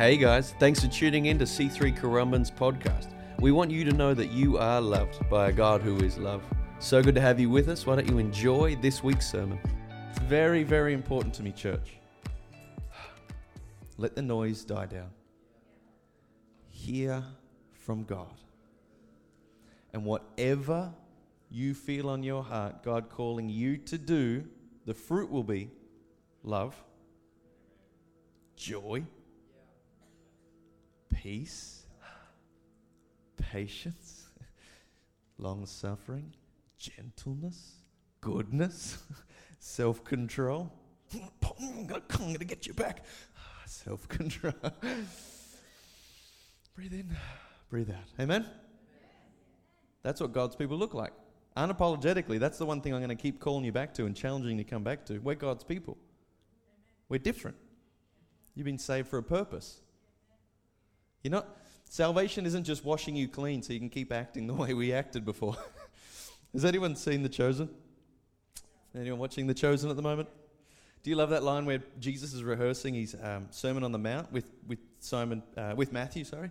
Hey guys, thanks for tuning in to C3 Currumbin's podcast. We want you to know that you are loved by a God who is love. So good to have you with us. Why don't you enjoy this week's sermon? It's very, very important to me, church. Let the noise die down. Hear from God. And whatever you feel on your heart, God calling you to do, the fruit will be love, joy, peace, patience, long suffering, gentleness, goodness, self control. I'm going to get you back. Ah, self control. breathe in, breathe out. Amen? That's what God's people look like. Unapologetically, that's the one thing I'm going to keep calling you back to and challenging you to come back to. We're God's people. We're different. You've been saved for a purpose. You're not, salvation isn't just washing you clean so you can keep acting the way we acted before. Has anyone seen The Chosen? Anyone watching The Chosen at the moment? Do you love that line where Jesus is rehearsing his um, Sermon on the Mount with, with Simon, uh, with Matthew, sorry?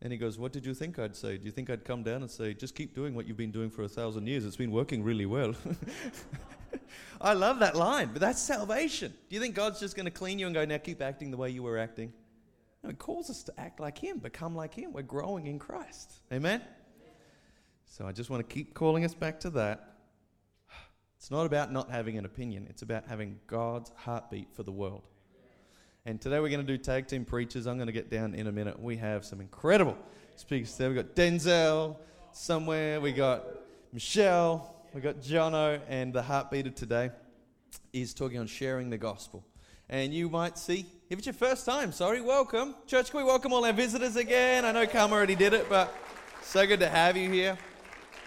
And he goes, What did you think I'd say? Do you think I'd come down and say, Just keep doing what you've been doing for a thousand years? It's been working really well. I love that line, but that's salvation. Do you think God's just going to clean you and go, Now keep acting the way you were acting? No, He calls us to act like Him, become like Him. We're growing in Christ. Amen? So I just want to keep calling us back to that. It's not about not having an opinion, it's about having God's heartbeat for the world. And today we're going to do tag team preachers. I'm going to get down in a minute. We have some incredible speakers today. We've got Denzel somewhere, we got Michele, we got Jono, and the heartbeat of today is talking on sharing the gospel. And you might see, if it's your first time, sorry, welcome. Church, can we welcome all our visitors again? I know Carm already did it, but so good to have you here.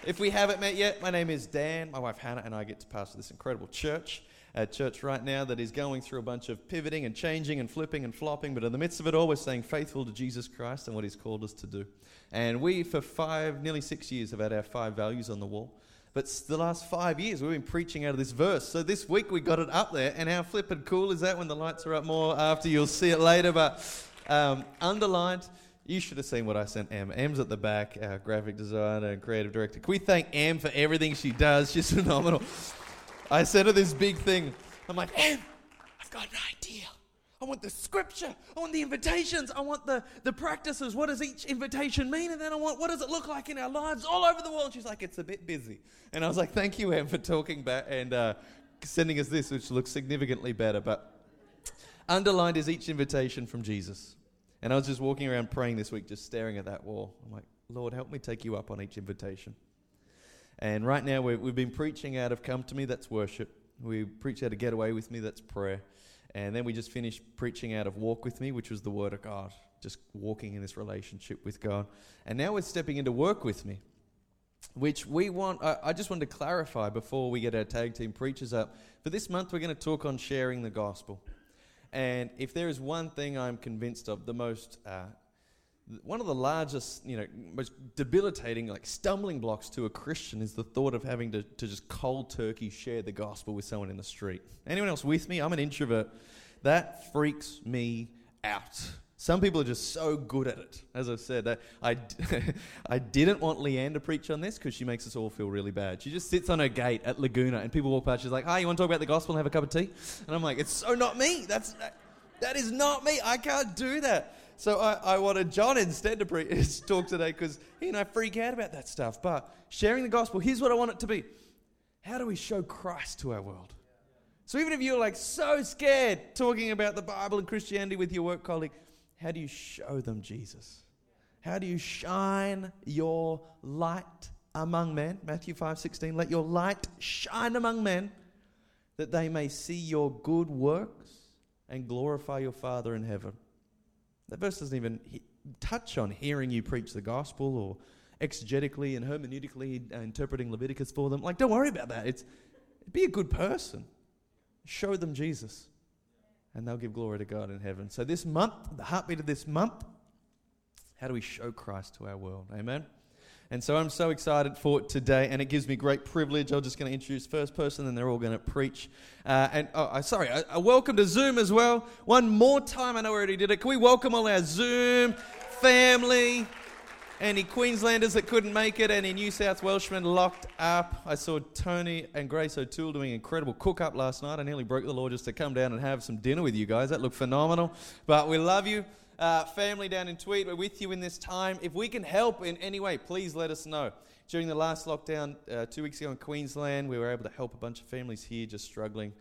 If we haven't met yet, my name is Dan. My wife Hannah and I get to pastor this incredible church at church right now that is going through a bunch of pivoting and changing and flipping and flopping, but in the midst of it all, we're staying faithful to Jesus Christ and what He's called us to do. And we, for five, nearly six years, have had our five values on the wall. But the last five years, we've been preaching out of this verse. So this week, we got it up there. And how flippin' cool is that when the lights are up more after? You'll see it later. But um, underlined, you should have seen what I sent Em. Em's at the back, our graphic designer and creative director. Can we thank Em for everything she does? She's phenomenal. I sent her this big thing. I'm like, Em, I've got an idea. I want the scripture. I want the invitations. I want the, the practices. What does each invitation mean? And then I want, what does it look like in our lives all over the world? She's like, it's a bit busy. And I was like, thank you, Em, for talking back and uh, sending us this, which looks significantly better. But underlined is each invitation from Jesus. And I was just walking around praying this week, just staring at that wall. I'm like, Lord, help me take you up on each invitation. And right now, we have been preaching out of Come to Me, that's worship. We preach out of Get Away with Me, that's prayer. And then we just finished preaching out of Walk with Me, which was the Word of God, just walking in this relationship with God. And now we're stepping into Work with Me, which we want. I, I just wanted to clarify before we get our tag team preachers up. For this month, we're going to talk on sharing the gospel. And if there is one thing I'm convinced of, the most, uh, one of the largest, you know, most debilitating, like stumbling blocks to a Christian is the thought of having to, to just cold turkey share the gospel with someone in the street. Anyone else with me? I'm an introvert. That freaks me out. Some people are just so good at it. As I said, I, I didn't want Leanne to preach on this because she makes us all feel really bad. She just sits on her gate at Laguna and people walk past. She's like, "Hi, you want to talk about the gospel and have a cup of tea?" And I'm like, "It's so not me. That's that, that is not me. I can't do that." So I, I wanted Jon instead to pre- talk today because he and I freak out about that stuff. But sharing the gospel, here's what I want it to be: How do we show Christ to our world? So even if you're like so scared talking about the Bible and Christianity with your work colleague how do you show them Jesus? How do you shine your light among men? Matthew 5:16, let your light shine among men that they may see your good works and glorify your Father in heaven. That verse doesn't even touch on hearing you preach the gospel or exegetically and hermeneutically uh, interpreting Leviticus for them. Like, don't worry about that. It's be a good person. Show them Jesus and they'll give glory to God in heaven. So, this month, the heartbeat of this month, how do we show Christ to our world? Amen. And so I'm so excited for today, and it gives me great privilege. I'm just going to introduce first person, and they're all going to preach. Uh, and oh, sorry, a, a welcome to Zoom as well. One more time, I know we already did it. Can we welcome all our Zoom family? Any Queenslanders that couldn't make it, any New South Welshmen locked up. I saw Tony and Grace O'Toole doing incredible cook up last night. I nearly broke the law just to come down and have some dinner with you guys. That looked phenomenal. But we love you uh, family down in Tweed. We're with you in this time. If we can help in any way, please let us know. During the last lockdown uh, two weeks ago in Queensland, we were able to help a bunch of families here just struggling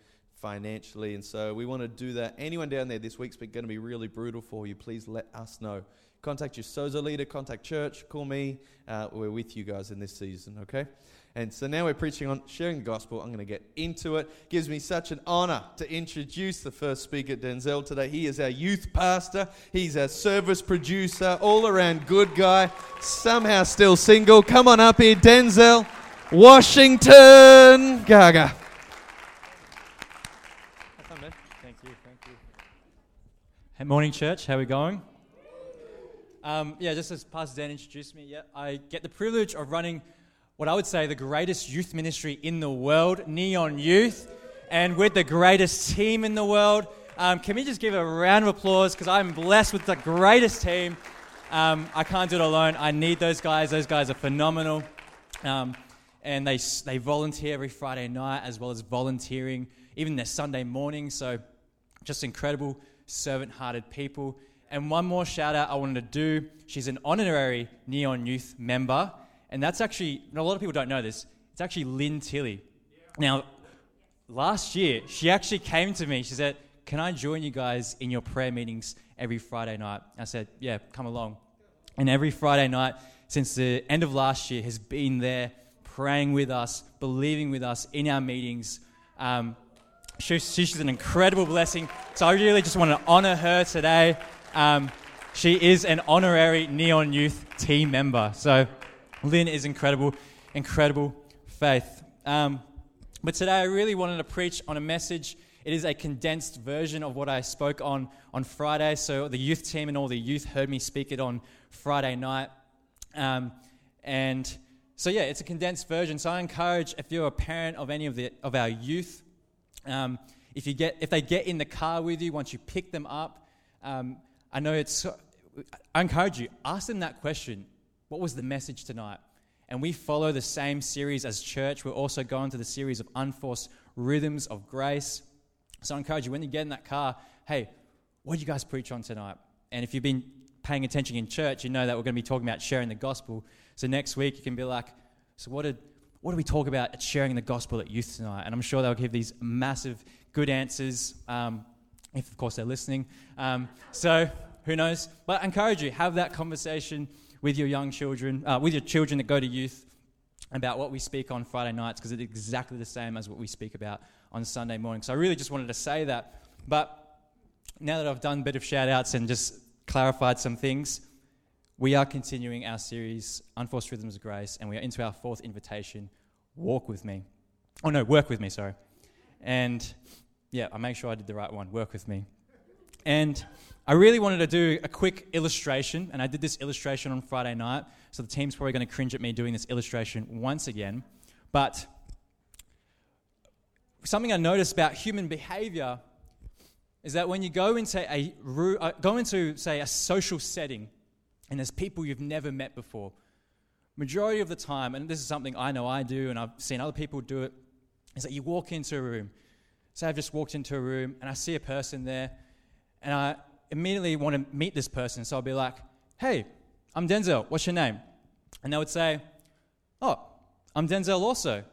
financially. And so we want to do that. Anyone down there this week's going to be really brutal for you. Please let us know. Contact your SOZO leader, contact church, call me. Uh, we're with you guys in this season, okay? And so now we're preaching on sharing the gospel. I'm going to get into it. Gives me such an honor to introduce the first speaker, Denzel, today. He is our youth pastor, he's our service producer, all around good guy, somehow still single. Come on up here, Denzel Washington Gaga. Thank you, thank you. Hey, morning, church. How are we going? Um, yeah, just as Pastor Dan introduced me, yeah, I get the privilege of running what I would say the greatest youth ministry in the world, Neon Youth, and with the greatest team in the world. Um, can we just give a round of applause because I'm blessed with the greatest team. Um, I can't do it alone. I need those guys. Those guys are phenomenal. Um, and they, they volunteer every Friday night as well as volunteering even their Sunday morning. So just incredible, servant hearted people. And one more shout out I wanted to do. She's an honorary Neon Youth member and that's actually, a lot of people don't know this, it's actually Lynn Tilly. Now, last year, she actually came to me. She said, Can I join you guys in your prayer meetings every Friday night? I said, Yeah, come along. And every Friday night since the end of last year has been there praying with us, believing with us in our meetings. Um, she, she's an incredible blessing. So I really just want to honor her today. Um, she is an honorary Neon Youth team member. So Lynn is incredible, incredible faith. Um, but today I really wanted to preach on a message. It is a condensed version of what I spoke on on Friday. So the youth team and all the youth heard me speak it on Friday night. Um, and so yeah, it's a condensed version. So I encourage if you're a parent of any of the of our youth, um, if you get if they get in the car with you once you pick them up, um, I know it's. I encourage you ask them that question what was the message tonight? And we follow the same series as church. We're also going to the series of unforced rhythms of grace. So I encourage you, when you get in that car, hey, what did you guys preach on tonight? And if you've been paying attention in church, you know that we're going to be talking about sharing the gospel. So next week, you can be like, so what did, what did we talk about at sharing the gospel at youth tonight? And I'm sure they'll give these massive, good answers, um, if of course they're listening. Um, so who knows? But I encourage you, have that conversation with your young children, uh, with your children that go to youth, about what we speak on Friday nights because it's exactly the same as what we speak about on Sunday morning. So I really just wanted to say that. But now that I've done a bit of shout outs and just clarified some things, we are continuing our series, Unforced Rhythms of Grace, and we are into our fourth invitation, Walk with Me. Oh, no, Work with Me, sorry. And yeah, I make sure I did the right one, Work with Me. And I really wanted to do a quick illustration, and I did this illustration on Friday night, so the team's probably going to cringe at me doing this illustration once again. But something I noticed about human behavior is that when you go into a uh, go into say a social setting and there's people you've never met before majority of the time and this is something i know i do and i've seen other people do it is that you walk into a room say i've just walked into a room and i see a person there and i immediately want to meet this person. So I'll be like, hey, I'm Denzel. What's your name? And they would say, oh, I'm Denzel also.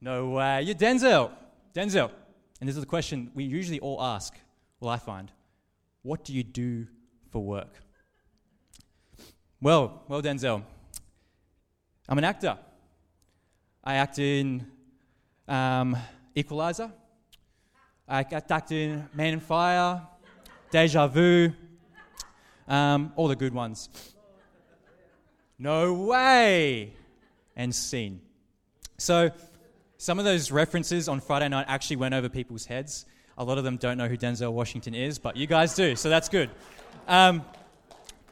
No way, you're Denzel. Denzel. And this is the question we usually all ask, well, I find, what do you do for work? Well, well, Denzel, I'm an actor. I act in um, Equalizer. I got in Man on Fire, Deja Vu, um, all the good ones. No way! And scene. So, some of those references on Friday night actually went over people's heads. A lot of them don't know who Denzel Washington is, but you guys do, so that's good. Um,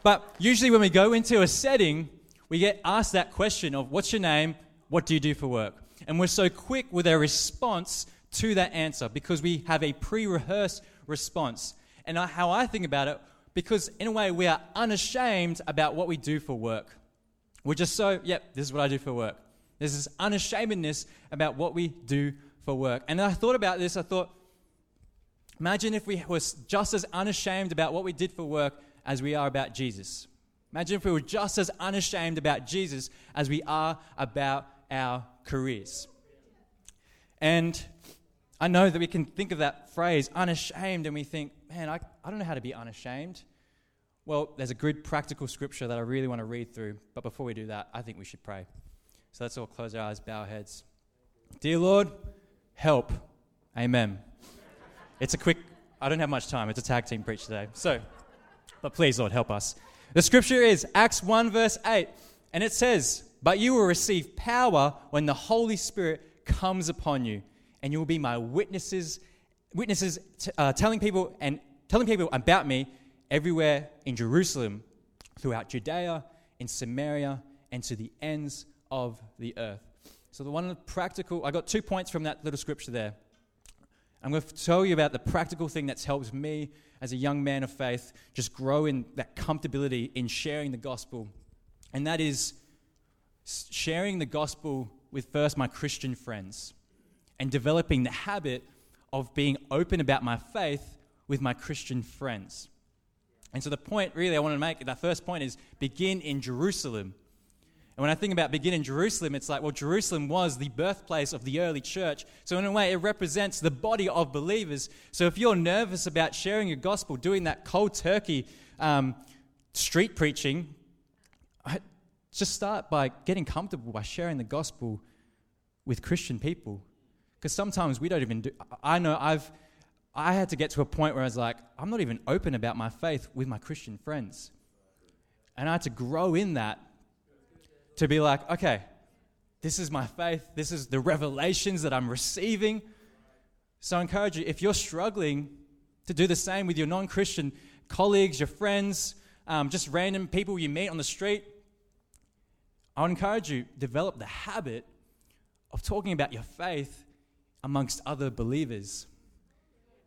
but usually, when we go into a setting, we get asked that question of, What's your name? What do you do for work? And we're so quick with our response to that answer because we have a pre rehearsed response. And how I think about it, because in a way we are unashamed about what we do for work. We're just so, yep, this is what I do for work. There's this unashamedness about what we do for work. And I thought about this, I thought, imagine if we were just as unashamed about what we did for work as we are about Jesus. Imagine if we were just as unashamed about Jesus as we are about our careers. And I know that we can think of that phrase, unashamed, and we think, man, I, I don't know how to be unashamed. Well, there's a good practical scripture that I really want to read through, but before we do that, I think we should pray. So let's all close our eyes, bow our heads. Dear Lord, help. Amen. It's a quick, I don't have much time. It's a tag team preach today. So, but please, Lord, help us. The scripture is Acts 1, verse 8, and it says, But you will receive power when the Holy Spirit comes upon you, and you will be my witnesses, witnesses uh, telling people and telling people about me everywhere in Jerusalem, throughout Judea, in Samaria, and to the ends of the earth. So, the one practical, I got two points from that little scripture there. I'm going to tell you about the practical thing that's helped me as a young man of faith just grow in that comfortability in sharing the gospel. And that is sharing the gospel with first my Christian friends and developing the habit of being open about my faith with my Christian friends. And so, the point really I want to make, that first point is begin in Jerusalem. And when I think about begin in Jerusalem, it's like, well, Jerusalem was the birthplace of the early church. So, in a way, it represents the body of believers. So, if you're nervous about sharing your gospel, doing that cold turkey um, street preaching, just start by getting comfortable by sharing the gospel with Christian people. Because sometimes we don't even do. I know I've. I had to get to a point where I was like, I'm not even open about my faith with my Christian friends. And I had to grow in that to be like, okay, this is my faith, this is the revelations that I'm receiving. So I encourage you, if you're struggling to do the same with your non Christian colleagues, your friends, um, just random people you meet on the street, I would encourage you, develop the habit of talking about your faith amongst other believers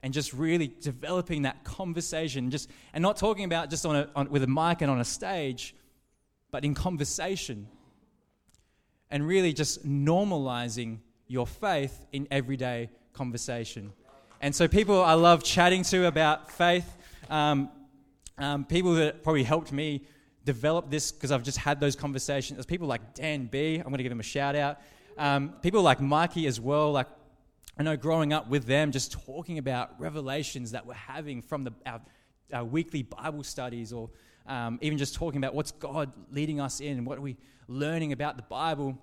and just really developing that conversation just and not talking about just on, a, on with a mic and on a stage but in conversation and really just normalizing your faith in everyday conversation. And so, people I love chatting to about faith, um, um, people that probably helped me develop this because I've just had those conversations. There's people like Dan B. I'm going to give him a shout out. Um, people like Mikey as well. Like I know, growing up with them, just talking about revelations that we're having from the, our, our weekly Bible studies, or um, even just talking about what's God leading us in, and what are we learning about the Bible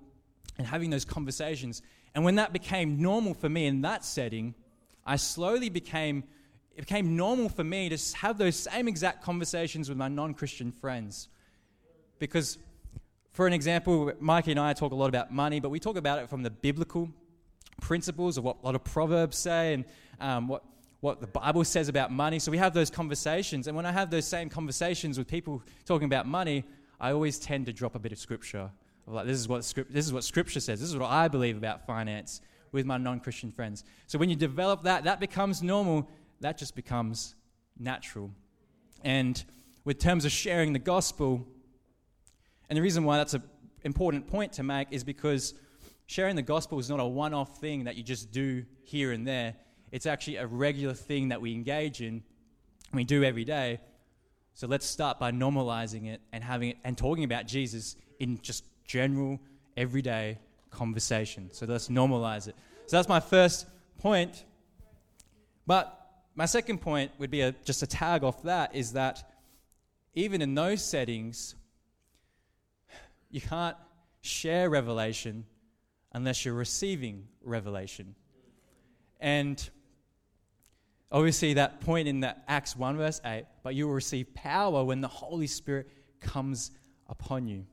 and having those conversations. And when that became normal for me in that setting, I slowly became it became normal for me to have those same exact conversations with my non-Christian friends. Because for an example, Mikey and I talk a lot about money, but we talk about it from the biblical principles of what a lot of proverbs say and um, what what the Bible says about money. So we have those conversations. And when I have those same conversations with people talking about money, I always tend to drop a bit of scripture. Like, this is what, script, this is what scripture says. This is what I believe about finance with my non Christian friends. So when you develop that, that becomes normal. That just becomes natural. And with terms of sharing the gospel, and the reason why that's an important point to make is because sharing the gospel is not a one off thing that you just do here and there. It's actually a regular thing that we engage in, we do every day. So let's start by normalizing it and having it and talking about Jesus in just general, everyday conversation. So let's normalize it. So that's my first point. But my second point would be a, just a tag off that is that even in those settings, you can't share revelation unless you're receiving revelation. And obviously, that point in that Acts 1, verse 8, but you will receive power when the Holy Spirit comes upon you.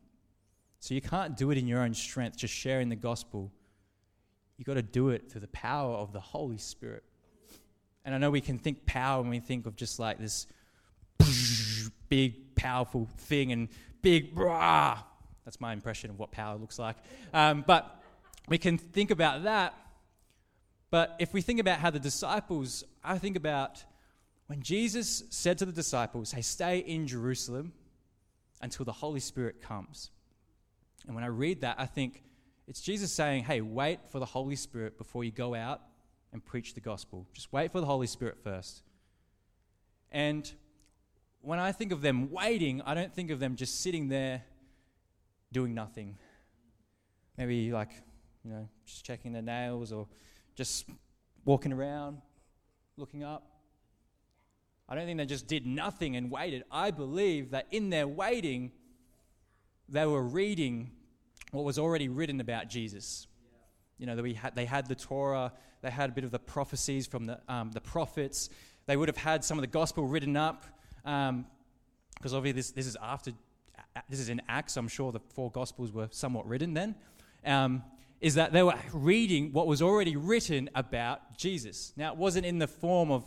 So you can't do it in your own strength, just sharing the gospel. You've got to do it through the power of the Holy Spirit. And I know we can think power when we think of just like this big, powerful thing and big, rah. That's my impression of what power looks like. Um, but we can think about that. But if we think about how the disciples, I think about when Jesus said to the disciples, Hey, stay in Jerusalem until the Holy Spirit comes. And when I read that, I think it's Jesus saying, Hey, wait for the Holy Spirit before you go out and preach the gospel. Just wait for the Holy Spirit first. And when I think of them waiting, I don't think of them just sitting there doing nothing. Maybe like, you know, just checking their nails or just walking around, looking up. I don't think they just did nothing and waited. I believe that in their waiting, they were reading what was already written about Jesus. You know, had, they had the Torah, they had a bit of the prophecies from the, um, the prophets. They would have had some of the gospel written up, because um, obviously this, this is after, this is in Acts. I'm sure the four gospels were somewhat written then. Um, is that they were reading what was already written about Jesus. Now, it wasn't in the form of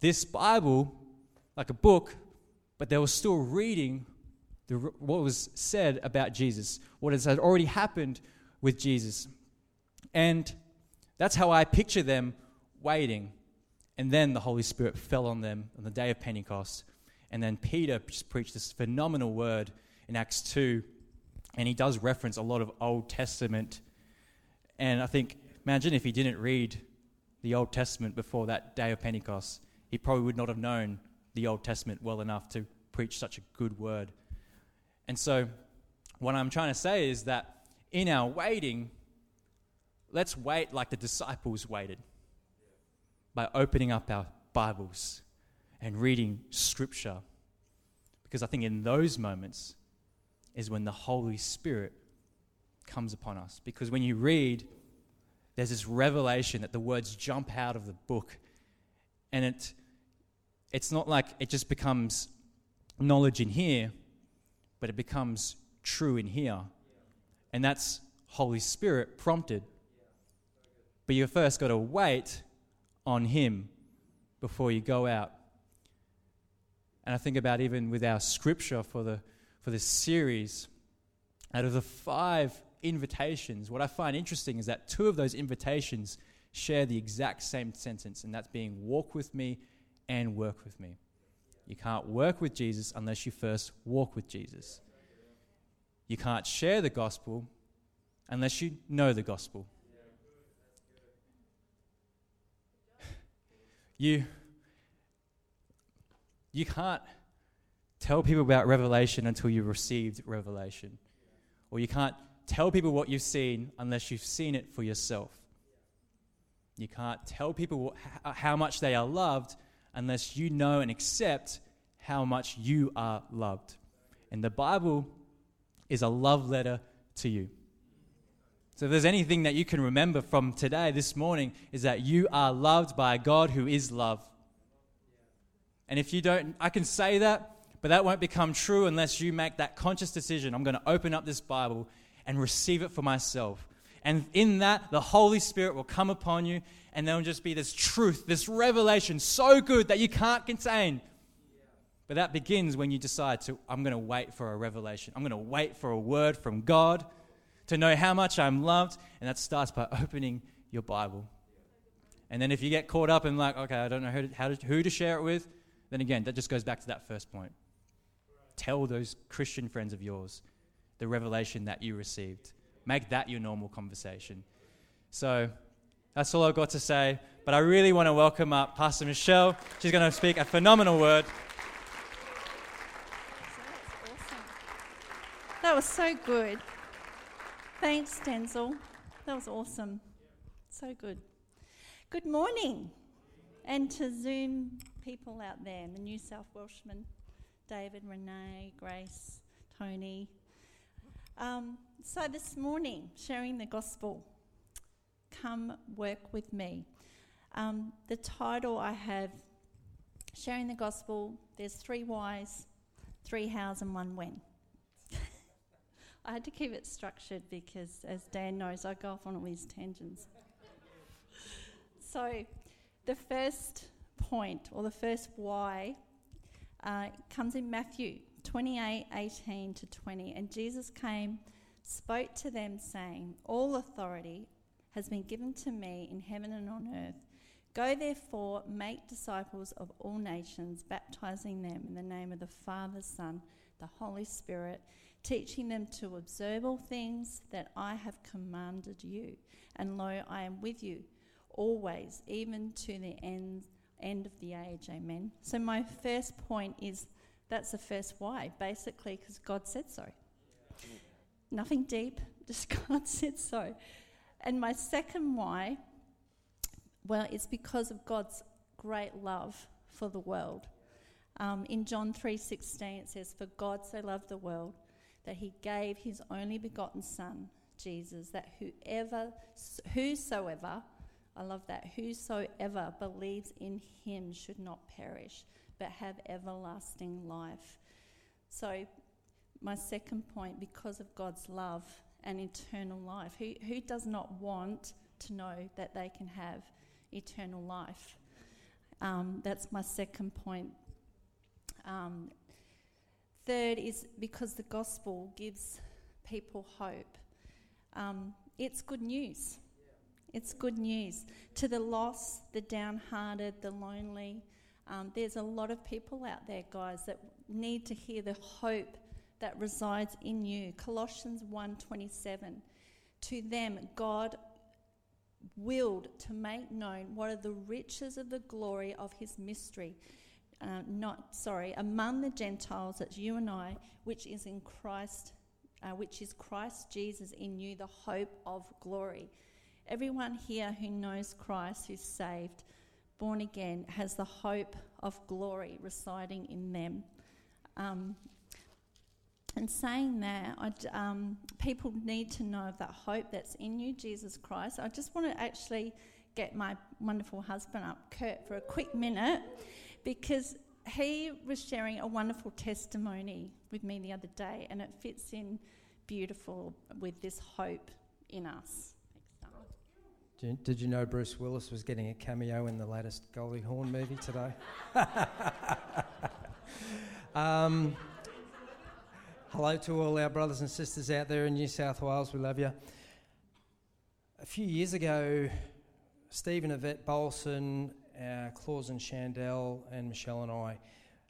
this Bible, like a book, but they were still reading the, what was said about Jesus, what has already happened with Jesus. And that's how I picture them waiting. And then the Holy Spirit fell on them on the day of Pentecost. And then Peter just preached this phenomenal word in Acts 2. And he does reference a lot of Old Testament. And I think, imagine if he didn't read the Old Testament before that day of Pentecost, he probably would not have known the Old Testament well enough to preach such a good word. And so, what I'm trying to say is that in our waiting, let's wait like the disciples waited by opening up our Bibles and reading Scripture. Because I think in those moments is when the Holy Spirit comes upon us. Because when you read, there's this revelation that the words jump out of the book. And it, it's not like it just becomes knowledge in here, but it becomes true in here. And that's Holy Spirit prompted. But you first got to wait on Him before you go out. And I think about even with our scripture for, the, for this series, out of the five invitations, what I find interesting is that two of those invitations share the exact same sentence, and that's being walk with me and work with me. You can't work with Jesus unless you first walk with Jesus. You can't share the gospel unless you know the gospel. You, you can't tell people about revelation until you've received revelation. Or you can't tell people what you've seen unless you've seen it for yourself. You can't tell people how much they are loved unless you know and accept how much you are loved. And the Bible is a love letter to you. So, if there's anything that you can remember from today, this morning, is that you are loved by a God who is love. And if you don't, I can say that, but that won't become true unless you make that conscious decision. I'm going to open up this Bible and receive it for myself. And in that, the Holy Spirit will come upon you, and there will just be this truth, this revelation so good that you can't contain. But that begins when you decide to, I'm going to wait for a revelation. I'm going to wait for a word from God to know how much I'm loved. And that starts by opening your Bible. And then if you get caught up in, like, okay, I don't know who to, how to, who to share it with, then again, that just goes back to that first point. Tell those Christian friends of yours the revelation that you received. Make that your normal conversation. So that's all I've got to say. But I really want to welcome up Pastor Michele. She's going to speak a phenomenal word. That was so good. Thanks, Denzel. That was awesome. So good. Good morning. And to Zoom people out there, the New South Welshmen, David, Renee, Grace, Tony. Um, so this morning, sharing the gospel, come work with me. Um, the title I have, sharing the gospel, there's three whys, three hows, and one when. I had to keep it structured because, as Dan knows, I go off on all these tangents. so, the first point, or the first why, uh, comes in Matthew 28 18 to 20. And Jesus came, spoke to them, saying, All authority has been given to me in heaven and on earth. Go therefore, make disciples of all nations, baptizing them in the name of the Father, Son, the Holy Spirit, teaching them to observe all things that I have commanded you. And lo, I am with you always, even to the end, end of the age. Amen. So, my first point is that's the first why, basically, because God said so. Nothing deep, just God said so. And my second why, well, it's because of God's great love for the world. Um, in John 3:16 it says, "For God so loved the world that he gave his only begotten Son, Jesus, that whoever, whosoever, I love that, whosoever believes in him should not perish, but have everlasting life. So, my second point, because of God's love and eternal life, who, who does not want to know that they can have eternal life? Um, that's my second point. Um, third is because the gospel gives people hope. Um, it's good news. It's good news. To the lost, the downhearted, the lonely, um, there's a lot of people out there, guys, that need to hear the hope that resides in you. Colossians 1:27. To them, God willed to make known what are the riches of the glory of His mystery. Uh, not sorry, among the Gentiles, that's you and I, which is in Christ, uh, which is Christ Jesus in you, the hope of glory. Everyone here who knows Christ, who's saved, born again, has the hope of glory residing in them. Um, and saying that, um, people need to know of that hope that's in you, Jesus Christ. I just want to actually get my wonderful husband up, Kurt, for a quick minute, because he was sharing a wonderful testimony with me the other day, and it fits in beautiful with this hope in us. Did you know Bruce Willis was getting a cameo in the latest Goldie Hawn movie today? um, hello to all our brothers and sisters out there in New South Wales. We love you. A few years ago, Stephen Yvette Bolson, uh, Claus and Chandel, and Michele and I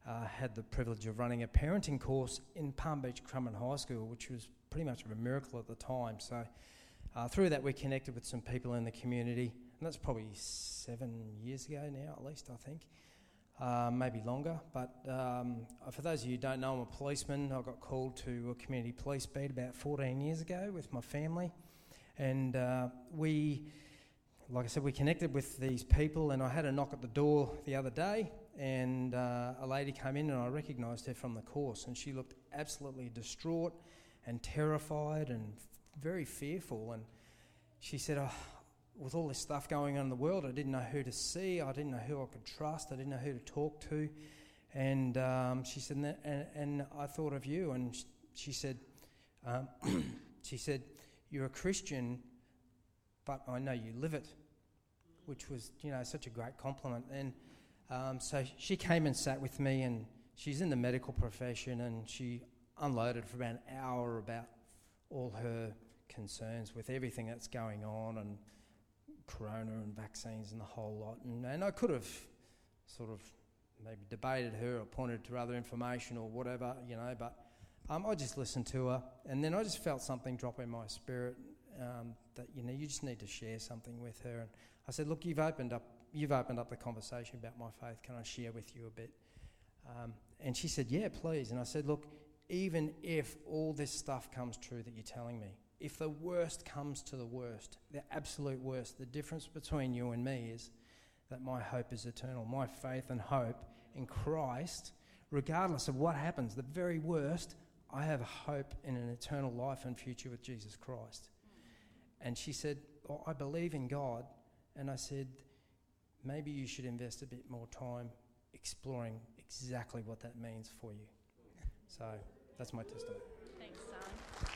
uh, had the privilege of running a parenting course in Palm Beach Currumbin High School, which was pretty much of a miracle at the time. So uh, through that, we connected with some people in the community, and that's probably seven years ago now, at least, I think. Uh, maybe longer. But um, for those of you who don't know, I'm a policeman. I got called to a community police beat about 14 years ago with my family. And uh, we, like I said, we connected with these people. And I had a knock at the door the other day, and uh, a lady came in, and I recognised her from the course. And she looked absolutely distraught and terrified and very fearful. And she said, oh, with all this stuff going on in the world, I didn't know who to see. I didn't know who I could trust. I didn't know who to talk to. And um, she said, and, and, I thought of you. And she said, um, she said, you're a Christian, but I know you live it, which was, you know, such a great compliment. And um, so she came and sat with me, and she's in the medical profession, and she unloaded for about an hour about all her concerns with everything that's going on and corona and vaccines and the whole lot. And, and I could have sort of maybe debated her or pointed to other information or whatever, you know, but um, I just listened to her and then I just felt something drop in my spirit um, that, you know, you just need to share something with her. And I said, look, you've opened up, you've opened up the conversation about my faith. Can I share with you a bit? Um, and she said, yeah, please. And I said, look, even if all this stuff comes true that you're telling me, if the worst comes to the worst, the absolute worst, the difference between you and me is that my hope is eternal. My faith and hope in Christ, regardless of what happens, the very worst, I have hope in an eternal life and future with Jesus Christ. And she said, oh, I believe in God. And I said, maybe you should invest a bit more time exploring exactly what that means for you. So that's my testimony. Thanks, Sam.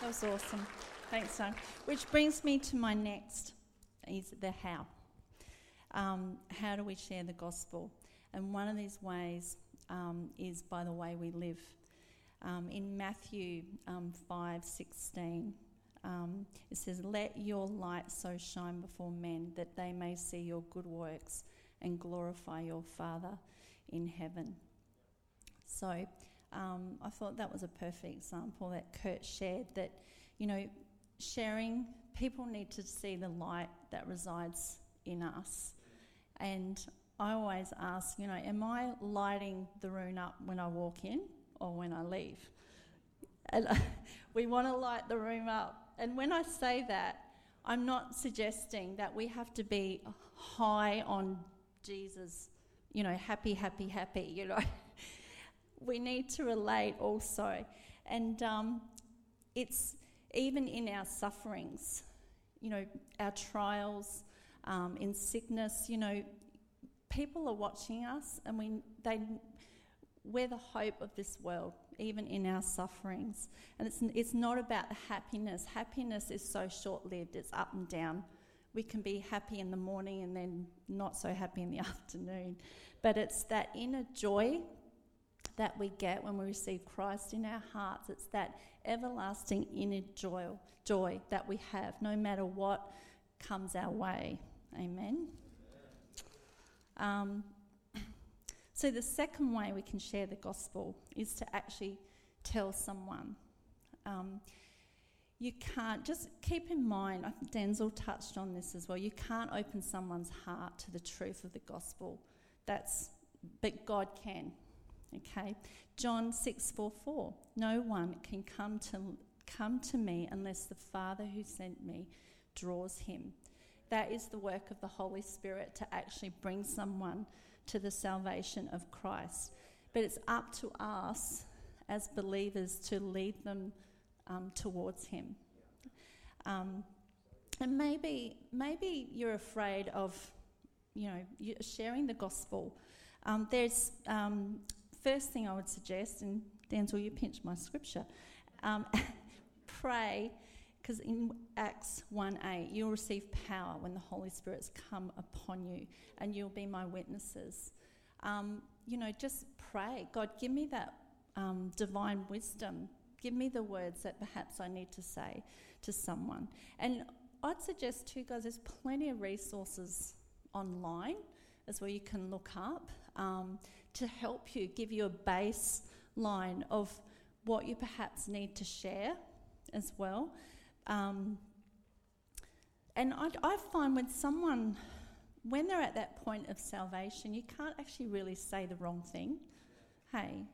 That was awesome. Thanks, son. Which brings me to my next is the how. Um, how do we share the gospel? And one of these ways um, is by the way we live. Um, in Matthew um, 5 16, um, it says, Let your light so shine before men that they may see your good works and glorify your Father in heaven. So um, I thought that was a perfect example that Kurt shared that, you know, sharing, people need to see the light that resides in us. And I always ask, you know, am I lighting the room up when I walk in or when I leave? And we want to light the room up. And when I say that, I'm not suggesting that we have to be high on Jesus, you know, happy, happy, happy, you know. we need to relate also. And um, it's even in our sufferings, you know, our trials, um, in sickness, you know, people are watching us and we, they, we're the hope of this world, even in our sufferings. And it's, it's not about the happiness. Happiness is so short lived, it's up and down. We can be happy in the morning and then not so happy in the afternoon. But it's that inner joy that we get when we receive Christ in our hearts. It's that everlasting inner joy, joy that we have no matter what comes our way. Amen. Um, so, the second way we can share the gospel is to actually tell someone. Um, you can't, just keep in mind, Denzel touched on this as well, you can't open someone's heart to the truth of the gospel. That's, but God can. Okay? John 6 4 4. No one can come to, come to me unless the Father who sent me draws him. That is the work of the Holy Spirit to actually bring someone to the salvation of Christ. But it's up to us as believers to lead them um, towards Him. Um, and maybe, maybe you're afraid of, you know, sharing the gospel. Um, there's um, first thing I would suggest, and Denzel, you pinched my scripture. Um, pray because in Acts 1 8, you'll receive power when the Holy Spirit's come upon you, and you'll be my witnesses. Um, you know, just pray, God, give me that um, divine wisdom. Give me the words that perhaps I need to say to someone. And I'd suggest, too, guys, there's plenty of resources online as well you can look up um, to help you, give you a baseline of what you perhaps need to share as well. Um, and I, I find when someone, when they're at that point of salvation, you can't actually really say the wrong thing. Hey,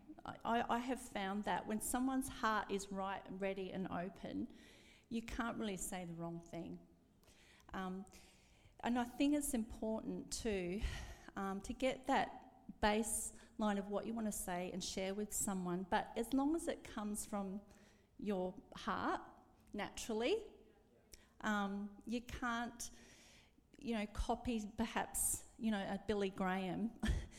I, I have found that when someone's heart is right, ready, and open, you can't really say the wrong thing. Um, and I think it's important too um, to get that baseline of what you want to say and share with someone, but as long as it comes from your heart naturally. Um, you can't, you know, copy perhaps, you know, a Billy Graham.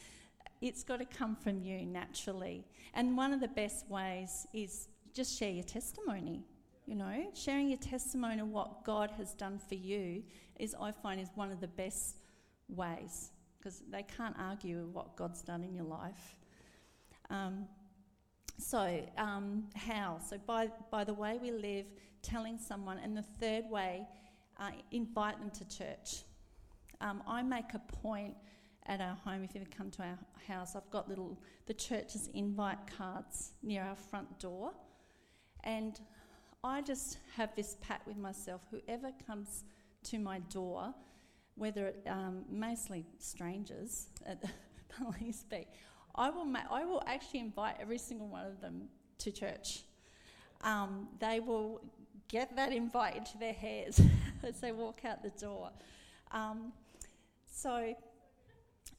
it's got to come from you naturally. And one of the best ways is just share your testimony. You know, sharing your testimony of what God has done for you is, I find, is one of the best ways because they can't argue what God's done in your life. Um, so, um, how? So, by, by the way we live, telling someone. And the third way, uh, invite them to church. Um, I make a point at our home, if you ever come to our house, I've got little, the church's invite cards near our front door. And I just have this pact with myself whoever comes to my door, whether um, mostly strangers at the police speak, I will, ma- I will actually invite every single one of them to church. Um, they will get that invite into their heads as they walk out the door. Um, so,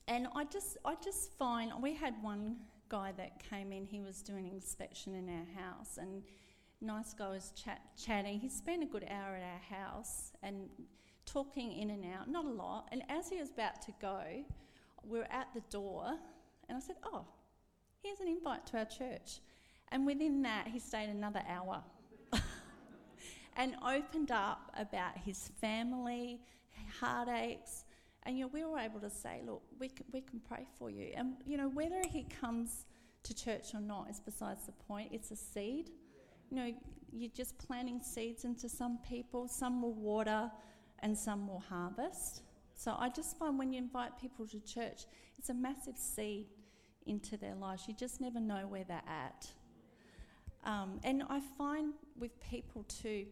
and I just, I just find we had one guy that came in. He was doing inspection in our house, and nice guy was chat, chatting. He spent a good hour at our house and talking in and out, not a lot. And as he was about to go, we were at the door and I said, Oh, here's an invite to our church. And within that, he stayed another hour and opened up about his family, heartaches, And you know, we were able to say, look, we can, we can pray for you. And you know, whether he comes to church or not is besides the point. It's a seed. You know, you're just planting seeds into some people. Some will water, and some will harvest. So I just find when you invite people to church, it's a massive seed into their lives. You just never know where they're at. Um, and I find with people too,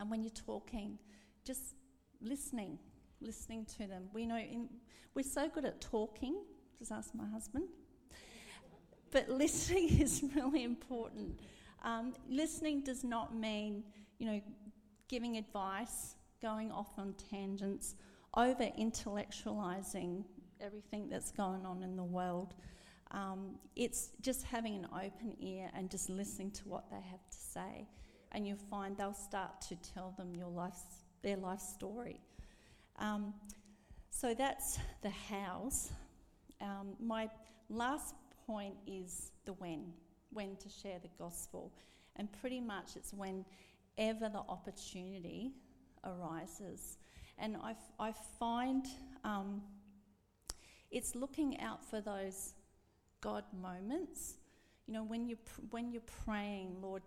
and when you're talking, just listening, listening to them. We know in, we're so good at talking. Just ask my husband. But listening is really important. Um, listening does not mean, you know, giving advice, going off on tangents, over intellectualizing everything that's going on in the world. Um, it's just having an open ear and just listening to what they have to say, and you'll find they'll start to tell them your life's, their life story. Um, so that's the hows. Um, my last point is the when, when to share the gospel, and pretty much it's whenever the opportunity arises. And I, I find um, it's looking out for those God moments. You know, when you're, pr- when you're praying, Lord,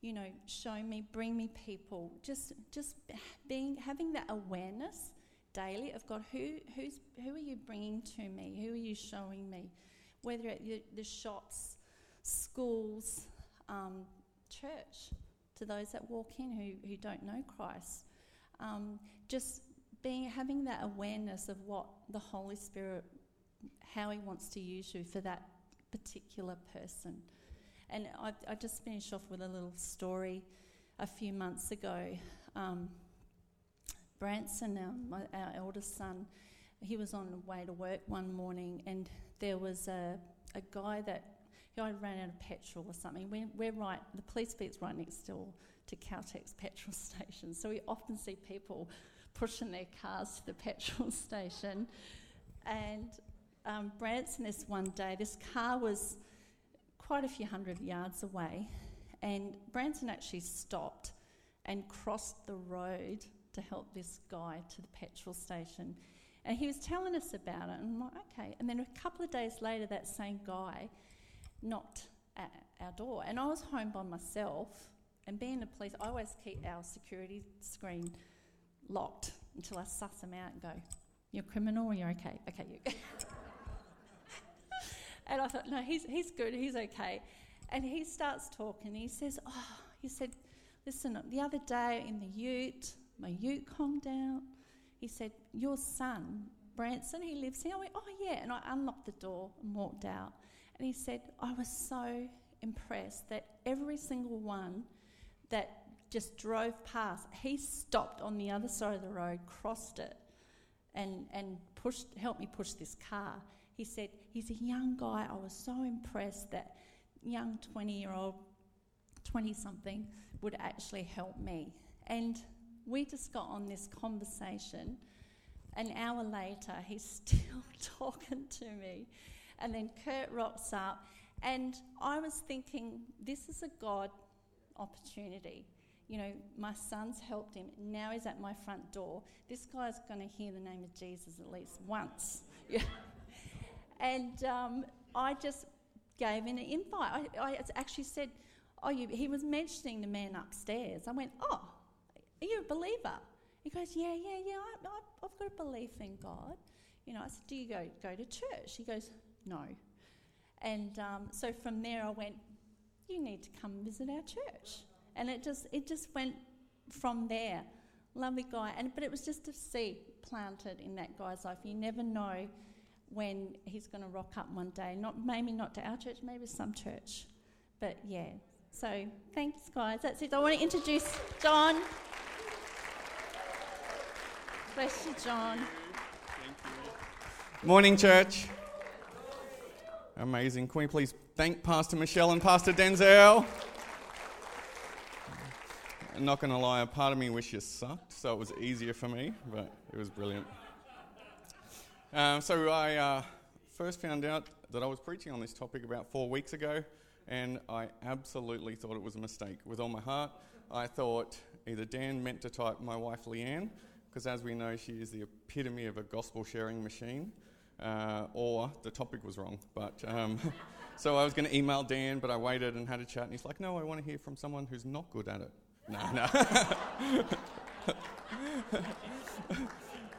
you know, show me, bring me people. Just, just being, having that awareness daily of God. Who, who's, who are you bringing to me? Who are you showing me? Whether at the, the shops, schools, um, church, to those that walk in who, who don't know Christ. Um, just being having that awareness of what the Holy Spirit, how He wants to use you for that particular person. And I, I just finished off with a little story a few months ago. Um, Branson, our, my, our eldest son, he was on the way to work one morning, and there was a, a guy that he ran out of petrol or something. We're, we're right, the police beat's right next door to Caltex petrol station, so we often see people pushing their cars to the petrol station. And um, Branson, this one day, this car was quite a few hundred yards away, and Branson actually stopped and crossed the road to help this guy to the petrol station. And he was telling us about it, and I'm like, okay. And then a couple of days later, that same guy knocked at our door, and I was home by myself. And being the police, I always keep our security screen locked until I suss them out and go, You're a criminal or you're okay? Okay, you. and I thought, No, he's, he's good, he's okay. And he starts talking. He says, Oh, he said, Listen, the other day in the ute, my ute conged out. He said, Your son, Branson, he lives here. I went, Oh, yeah. And I unlocked the door and walked out. And he said, I was so impressed that every single one that just drove past. He stopped on the other side of the road, crossed it, and, and pushed, helped me push this car. He said, He's a young guy. I was so impressed that young 20 year old, 20 something, would actually help me. And we just got on this conversation. An hour later, he's still talking to me. And then Kurt rocks up. And I was thinking, this is a God opportunity you know, my son's helped him. Now he's at my front door. This guy's going to hear the name of Jesus at least once. and um, I just gave him an invite. I, I actually said, Oh, you, he was mentioning the man upstairs. I went, Oh, are you a believer? He goes, Yeah, yeah, yeah, I, I've got a belief in God. You know, I said, Do you go, go to church? He goes, No. And um, so from there I went, You need to come visit our church and it just it just went from there. Lovely guy, and but it was just a seed planted in that guy's life. You never know when he's going to rock up one day. Not maybe not to our church, maybe some church, but yeah. So thanks, guys. That's it. I want to introduce Jon. Bless you, Jon. Thank you. Morning, church. Amazing. Can we please thank Pastor Michele and Pastor Denzel? I'm not going to lie, a part of me wish you sucked, so it was easier for me, but it was brilliant. Um, so I uh, first found out that I was preaching on this topic about four weeks ago, and I absolutely thought it was a mistake. With all my heart, I thought either Dan meant to type my wife Leanne, because as we know, she is the epitome of a gospel sharing machine. Uh, or the topic was wrong. But um, so I was going to email Dan, but I waited and had a chat, and he's like, "No, I want to hear from someone who's not good at it." No, no.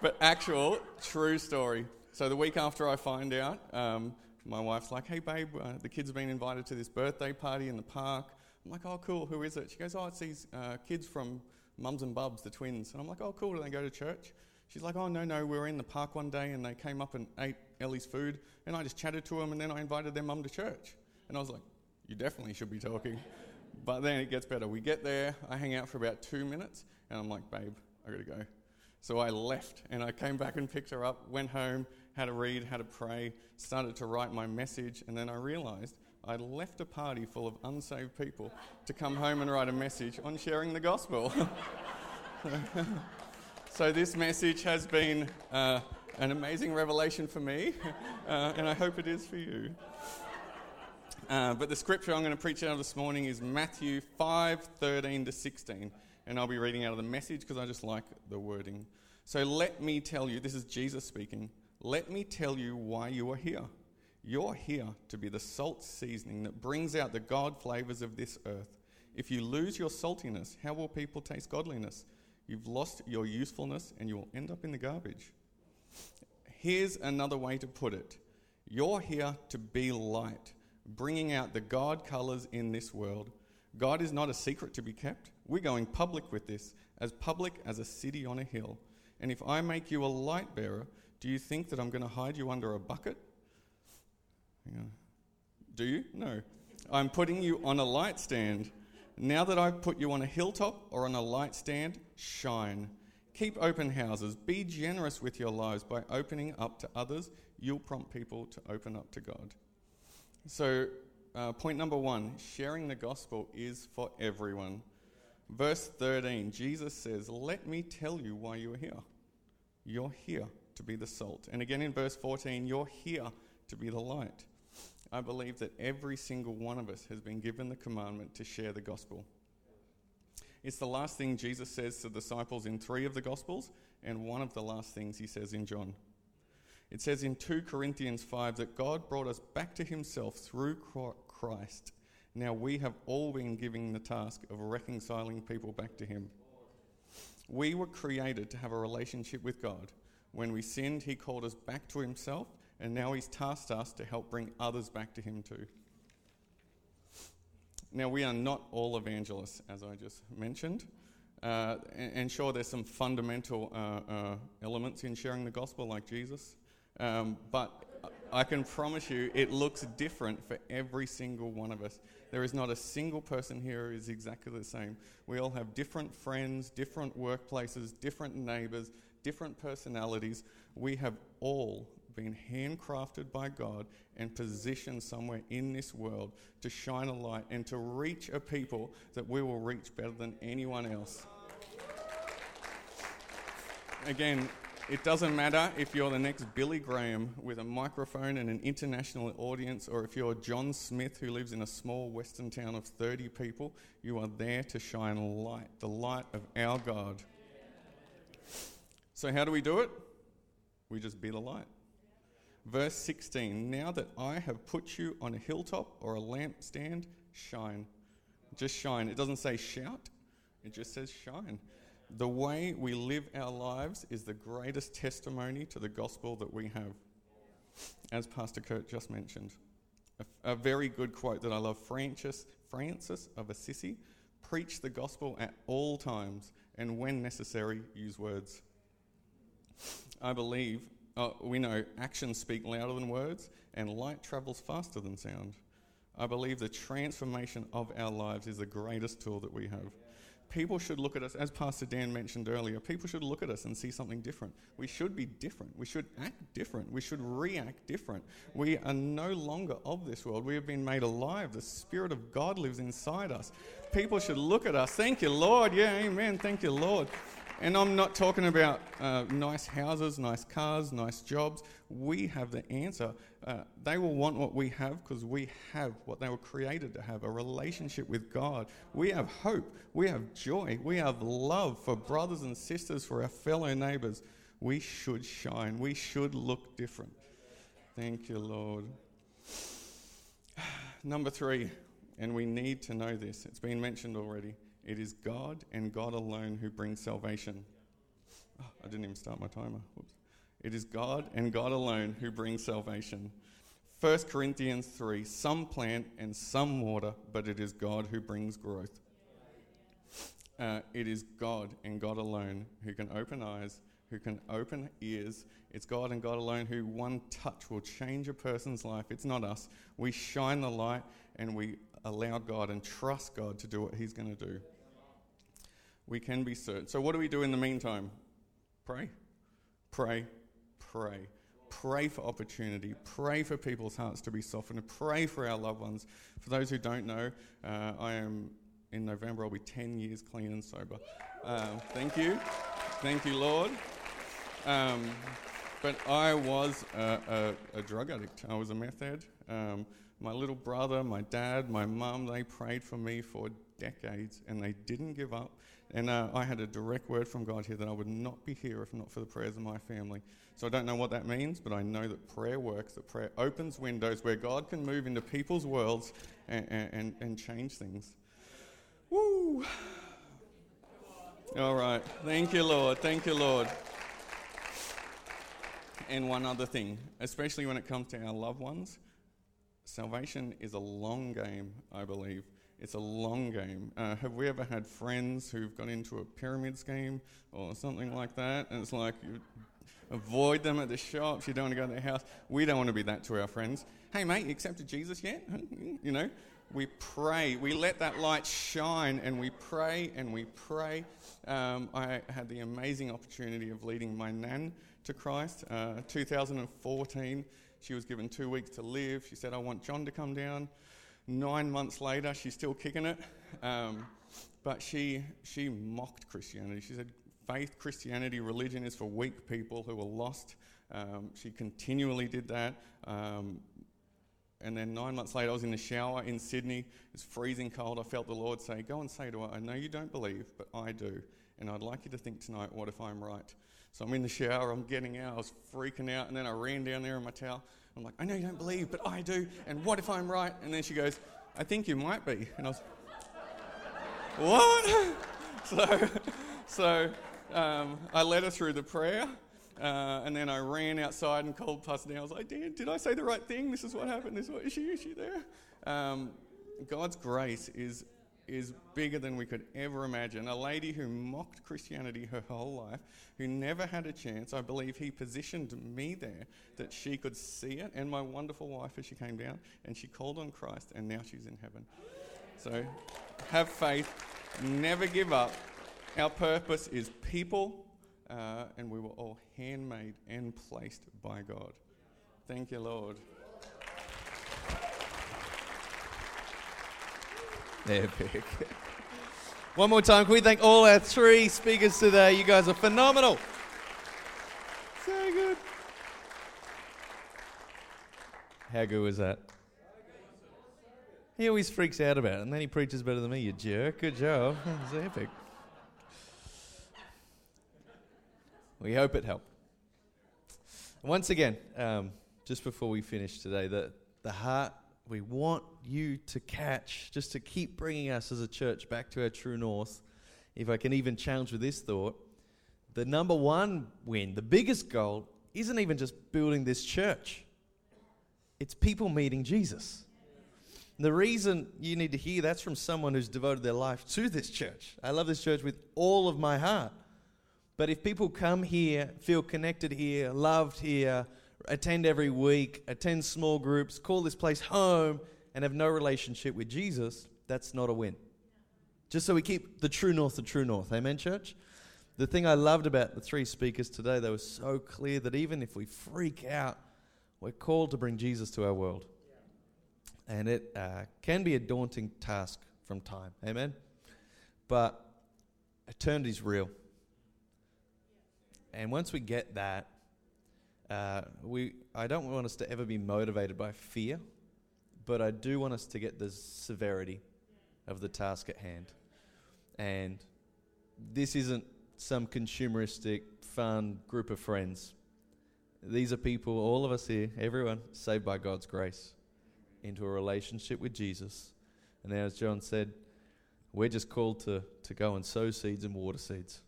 but actual true story. So the week after I find out, um, my wife's like, "Hey, babe, uh, the kids have been invited to this birthday party in the park." I'm like, "Oh, cool. Who is it?" She goes, "Oh, it's these uh, kids from Mums and Bubs, the twins." And I'm like, "Oh, cool. Do they go to church?" She's like, "Oh, no, no. We were in the park one day, and they came up and ate Ellie's food, and I just chatted to them, and then I invited their mum to church." And I was like, "You definitely should be talking." But then it gets better. We get there. I hang out for about two minutes, and I'm like, "Babe, I gotta go." So I left, and I came back and picked her up. Went home, had to read, had to pray, started to write my message, and then I realised I'd left a party full of unsaved people to come home and write a message on sharing the gospel. so this message has been uh, an amazing revelation for me, uh, and I hope it is for you. Uh, but the scripture I'm going to preach out of this morning is Matthew 5 13 to 16. And I'll be reading out of the message because I just like the wording. So let me tell you, this is Jesus speaking. Let me tell you why you are here. You're here to be the salt seasoning that brings out the God flavors of this earth. If you lose your saltiness, how will people taste godliness? You've lost your usefulness and you will end up in the garbage. Here's another way to put it You're here to be light, bringing out the God colors in this world. God is not a secret to be kept. We're going public with this, as public as a city on a hill. And if I make you a light bearer, do you think that I'm going to hide you under a bucket? Do you? No. I'm putting you on a light stand. Now that I've put you on a hilltop or on a light stand, shine. Keep open houses. Be generous with your lives by opening up to others. You'll prompt people to open up to God. So, uh, point number one sharing the gospel is for everyone. Verse 13, Jesus says, Let me tell you why you're here. You're here to be the salt. And again in verse 14, you're here to be the light. I believe that every single one of us has been given the commandment to share the gospel. It's the last thing Jesus says to the disciples in three of the gospels, and one of the last things he says in John. It says in 2 Corinthians 5 that God brought us back to himself through Christ. Now we have all been given the task of reconciling people back to him. We were created to have a relationship with God. When we sinned, he called us back to himself and now he's tasked us to help bring others back to him too. Now, we are not all evangelists, as I just mentioned. Uh, and, and, sure, there's some fundamental uh, uh, elements in sharing the gospel, like Jesus. Um, but I can promise you, it looks different for every single one of us. There is not a single person here who is exactly the same. We all have different friends, different workplaces, different neighbours, different personalities. We have all been handcrafted by God and positioned somewhere in this world to shine a light and to reach a people that we will reach better than anyone else. Again, it doesn't matter if you're the next Billy Graham with a microphone and an international audience, or if you're John Smith who lives in a small western town of 30 people, you are there to shine light, the light of our God. So, how do we do it? We just be the light. Verse 16 Now that I have put you on a hilltop or a lampstand, shine. Just shine. It doesn't say shout, it just says shine. The way we live our lives is the greatest testimony to the gospel that we have. As Pastor Kurt just mentioned. A, a very good quote that I love Francis, Francis of Assisi preach the gospel at all times, and when necessary, use words. I believe uh, we know actions speak louder than words, and light travels faster than sound. I believe the transformation of our lives is the greatest tool that we have. People should look at us, as Pastor Dan mentioned earlier, people should look at us and see something different. We should be different. We should act different. We should react different. We are no longer of this world. We have been made alive. The Spirit of God lives inside us. People should look at us. Thank you, Lord. Yeah, amen. Thank you, Lord And I'm not talking about uh, nice houses, nice cars, nice jobs. We have the answer. Uh, they will want what we have because we have what they were created to have a relationship with God. We have hope. We have joy. We have love for brothers and sisters, for our fellow neighbors. We should shine. We should look different. Thank you, Lord. Number three, and we need to know this, it's been mentioned already. It is God and God alone who brings salvation. Oh, I didn't even start my timer. Whoops. It is God and God alone who brings salvation. 1 Corinthians 3 Some plant and some water, but it is God who brings growth. Uh, it is God and God alone who can open eyes, who can open ears. It's God and God alone who one touch will change a person's life. It's not us. We shine the light and we allow God and trust God to do what He's going to do. We can be certain. So, what do we do in the meantime? Pray, pray, pray. Pray for opportunity. Pray for people's hearts to be softened. Pray for our loved ones. For those who don't know, uh, I am in November. I'll be 10 years clean and sober. Um, thank you. Thank you, Lord. Um, but I was a, a, a, drug addict. I was a meth head. Um, my little brother, my dad, my mum, they prayed for me for decades and they didn't give up. And uh, I had a direct word from God here that I would not be here if not for the prayers of my family. So I don't know what that means, but I know that prayer works, that prayer opens windows where God can move into people's worlds and, and, and change things. Woo! All right. Thank you, Lord. Thank you, Lord. And one other thing, especially when it comes to our loved ones, salvation is a long game, I believe. It's a long game. Uh, have we ever had friends who've got into a pyramid scheme or something like that? And it's like you avoid them at the shops, you don't want to go to their house. We don't want to be that to our friends. Hey, mate, you accepted Jesus yet? You know, we pray. We let that light shine and we pray and we pray. Um, I had the amazing opportunity of leading my nan to Christ. Uh, 2014, she was given two weeks to live. She said, I want Jon to come down. Nine months later, she's still kicking it. Um, but she, she mocked Christianity. She said, faith, Christianity, religion is for weak people who are lost. Um, she continually did that. Um, and then nine months later, I was in the shower in Sydney. It was freezing cold. I felt the Lord say, Go and say to her, I know you don't believe, but I do. And I'd like you to think tonight, what if I'm right? So I'm in the shower, I'm getting out, I was freaking out, and then I ran down there in my towel. I'm like, I know you don't believe, but I do. And what if I'm right? And then she goes, I think you might be. And I was, what? so, so um, I led her through the prayer. Uh, and then I ran outside and called Pastor Dan. I was like, Dan, did I say the right thing? This is what happened. This is, what, is she, is she there? Um, God's grace is is bigger than we could ever imagine. A lady who mocked Christianity her whole life, who never had a chance. I believe he positioned me there that she could see it, and my wonderful wife as she came down, and she called on Christ, and now she's in heaven. So have faith, never give up. Our purpose is people, uh, and we were all handmade and placed by God. Thank you, Lord. Epic. One more time, can we thank all our three speakers today? You guys are phenomenal. So good. How good was that? He always freaks out about it, and then he preaches better than me, you jerk. Good job. That's epic. We hope it helped. Once again, um, just before we finish today, the, the heart we want you to catch, just to keep bringing us as a church back to our true north. If I can even challenge with this thought, the number one win, the biggest goal, isn't even just building this church, it's people meeting Jesus. the reason you need to hear that's from someone who's devoted their life to this church. I love this church with all of my heart. But if people come here, feel connected here, loved here, attend every week, attend small groups, call this place home, and have no relationship with Jesus, that's not a win. Just so we keep the true north the true north. Amen, church? The thing I loved about the three speakers today, they were so clear that even if we freak out, we're called to bring Jesus to our world. And it uh, can be a daunting task from time. Amen? But eternity's real. And once we get that, uh, we, I don't want us to ever be motivated by fear, but I do want us to get the severity of the task at hand. And this isn't some consumeristic, fun group of friends. These are people, all of us here, everyone, saved by God's grace into a relationship with Jesus. And as Jon said, we're just called to, to go and sow seeds and water seeds.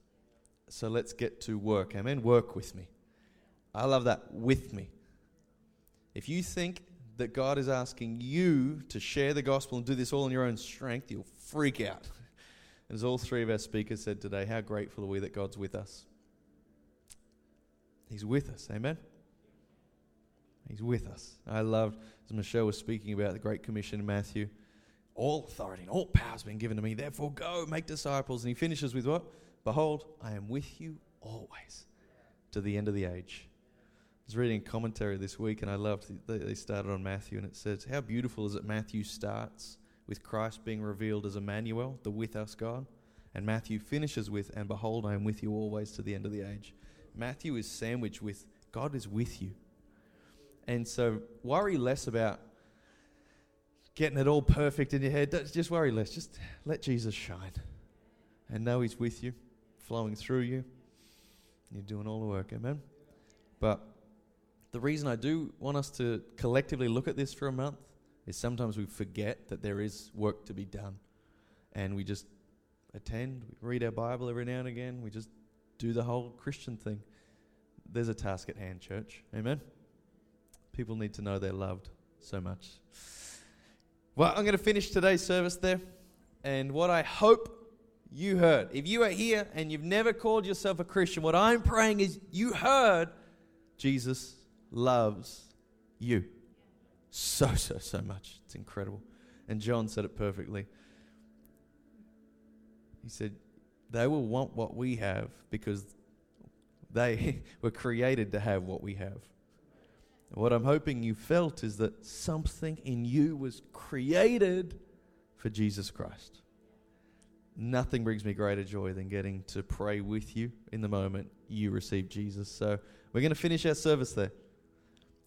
So let's get to work. Amen. Work with me. I love that. With me. If you think that God is asking you to share the gospel and do this all in your own strength, you'll freak out. As all three of our speakers said today, how grateful are we that God's with us? He's with us. Amen. He's with us. I loved, as Michele was speaking about the Great Commission in Matthew, all authority and all power has been given to me. Therefore, go make disciples. And he finishes with what? Behold, I am with you always to the end of the age. Was reading commentary this week and I loved they started on Matthew and it says, How beautiful is it Matthew starts with Christ being revealed as Emmanuel, the with us God. And Matthew finishes with, And behold, I am with you always to the end of the age. Matthew is sandwiched with, God is with you. And so worry less about getting it all perfect in your head. Don't, just worry less. Just let Jesus shine and know He's with you, flowing through you. You're doing all the work. Amen. But the reason I do want us to collectively look at this for a month is sometimes we forget that there is work to be done. And we just attend, we read our Bible every now and again, we just do the whole Christian thing. There's a task at hand, church. Amen. People need to know they're loved so much. Well, I'm going to finish today's service there. And what I hope you heard, if you are here and you've never called yourself a Christian, what I'm praying is you heard Jesus loves you so, so, so much. It's incredible. And Jon said it perfectly. He said, They will want what we have because they were created to have what we have. What I'm hoping you felt is that something in you was created for Jesus Christ. Nothing brings me greater joy than getting to pray with you in the moment you receive Jesus. So we're going to finish our service there.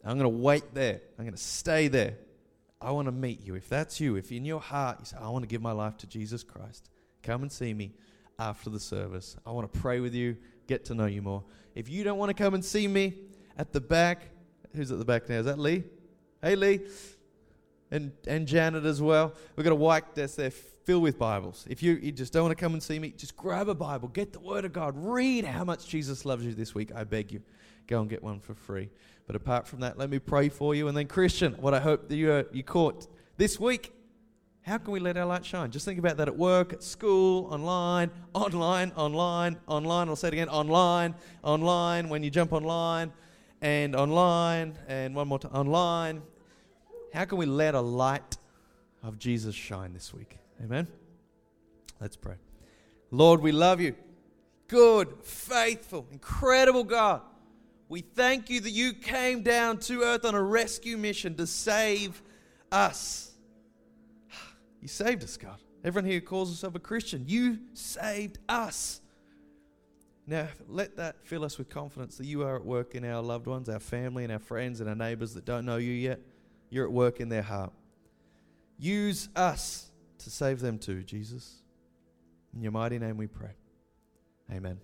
I'm going to wait there. I'm going to stay there. I want to meet you. If that's you, if in your heart you say, I want to give my life to Jesus Christ, come and see me after the service. I want to pray with you, get to know you more. If you don't want to come and see me at the back, Who's at the back now? Is that Lee? Hey, Lee. And, and Janet as well. We've got a white desk there filled with Bibles. If you, you just don't want to come and see me, just grab a Bible, get the Word of God, read how much Jesus loves you this week. I beg you. Go and get one for free. But apart from that, let me pray for you. And then, Christian, what I hope that you, uh, you caught this week how can we let our light shine? Just think about that at work, at school, online, online, online, online. I'll say it again online, online, when you jump online, and online, and one more time, online. How can we let a light of Jesus shine this week? Amen? Let's pray. Lord, we love you. Good, faithful, incredible God. We thank you that you came down to earth on a rescue mission to save us. You saved us, God. Everyone here calls himself a Christian. You saved us. Now, let that fill us with confidence that you are at work in our loved ones, our family, and our friends, and our neighbors that don't know you yet. You're at work in their heart. Use us to save them too, Jesus. In your mighty name we pray. Amen.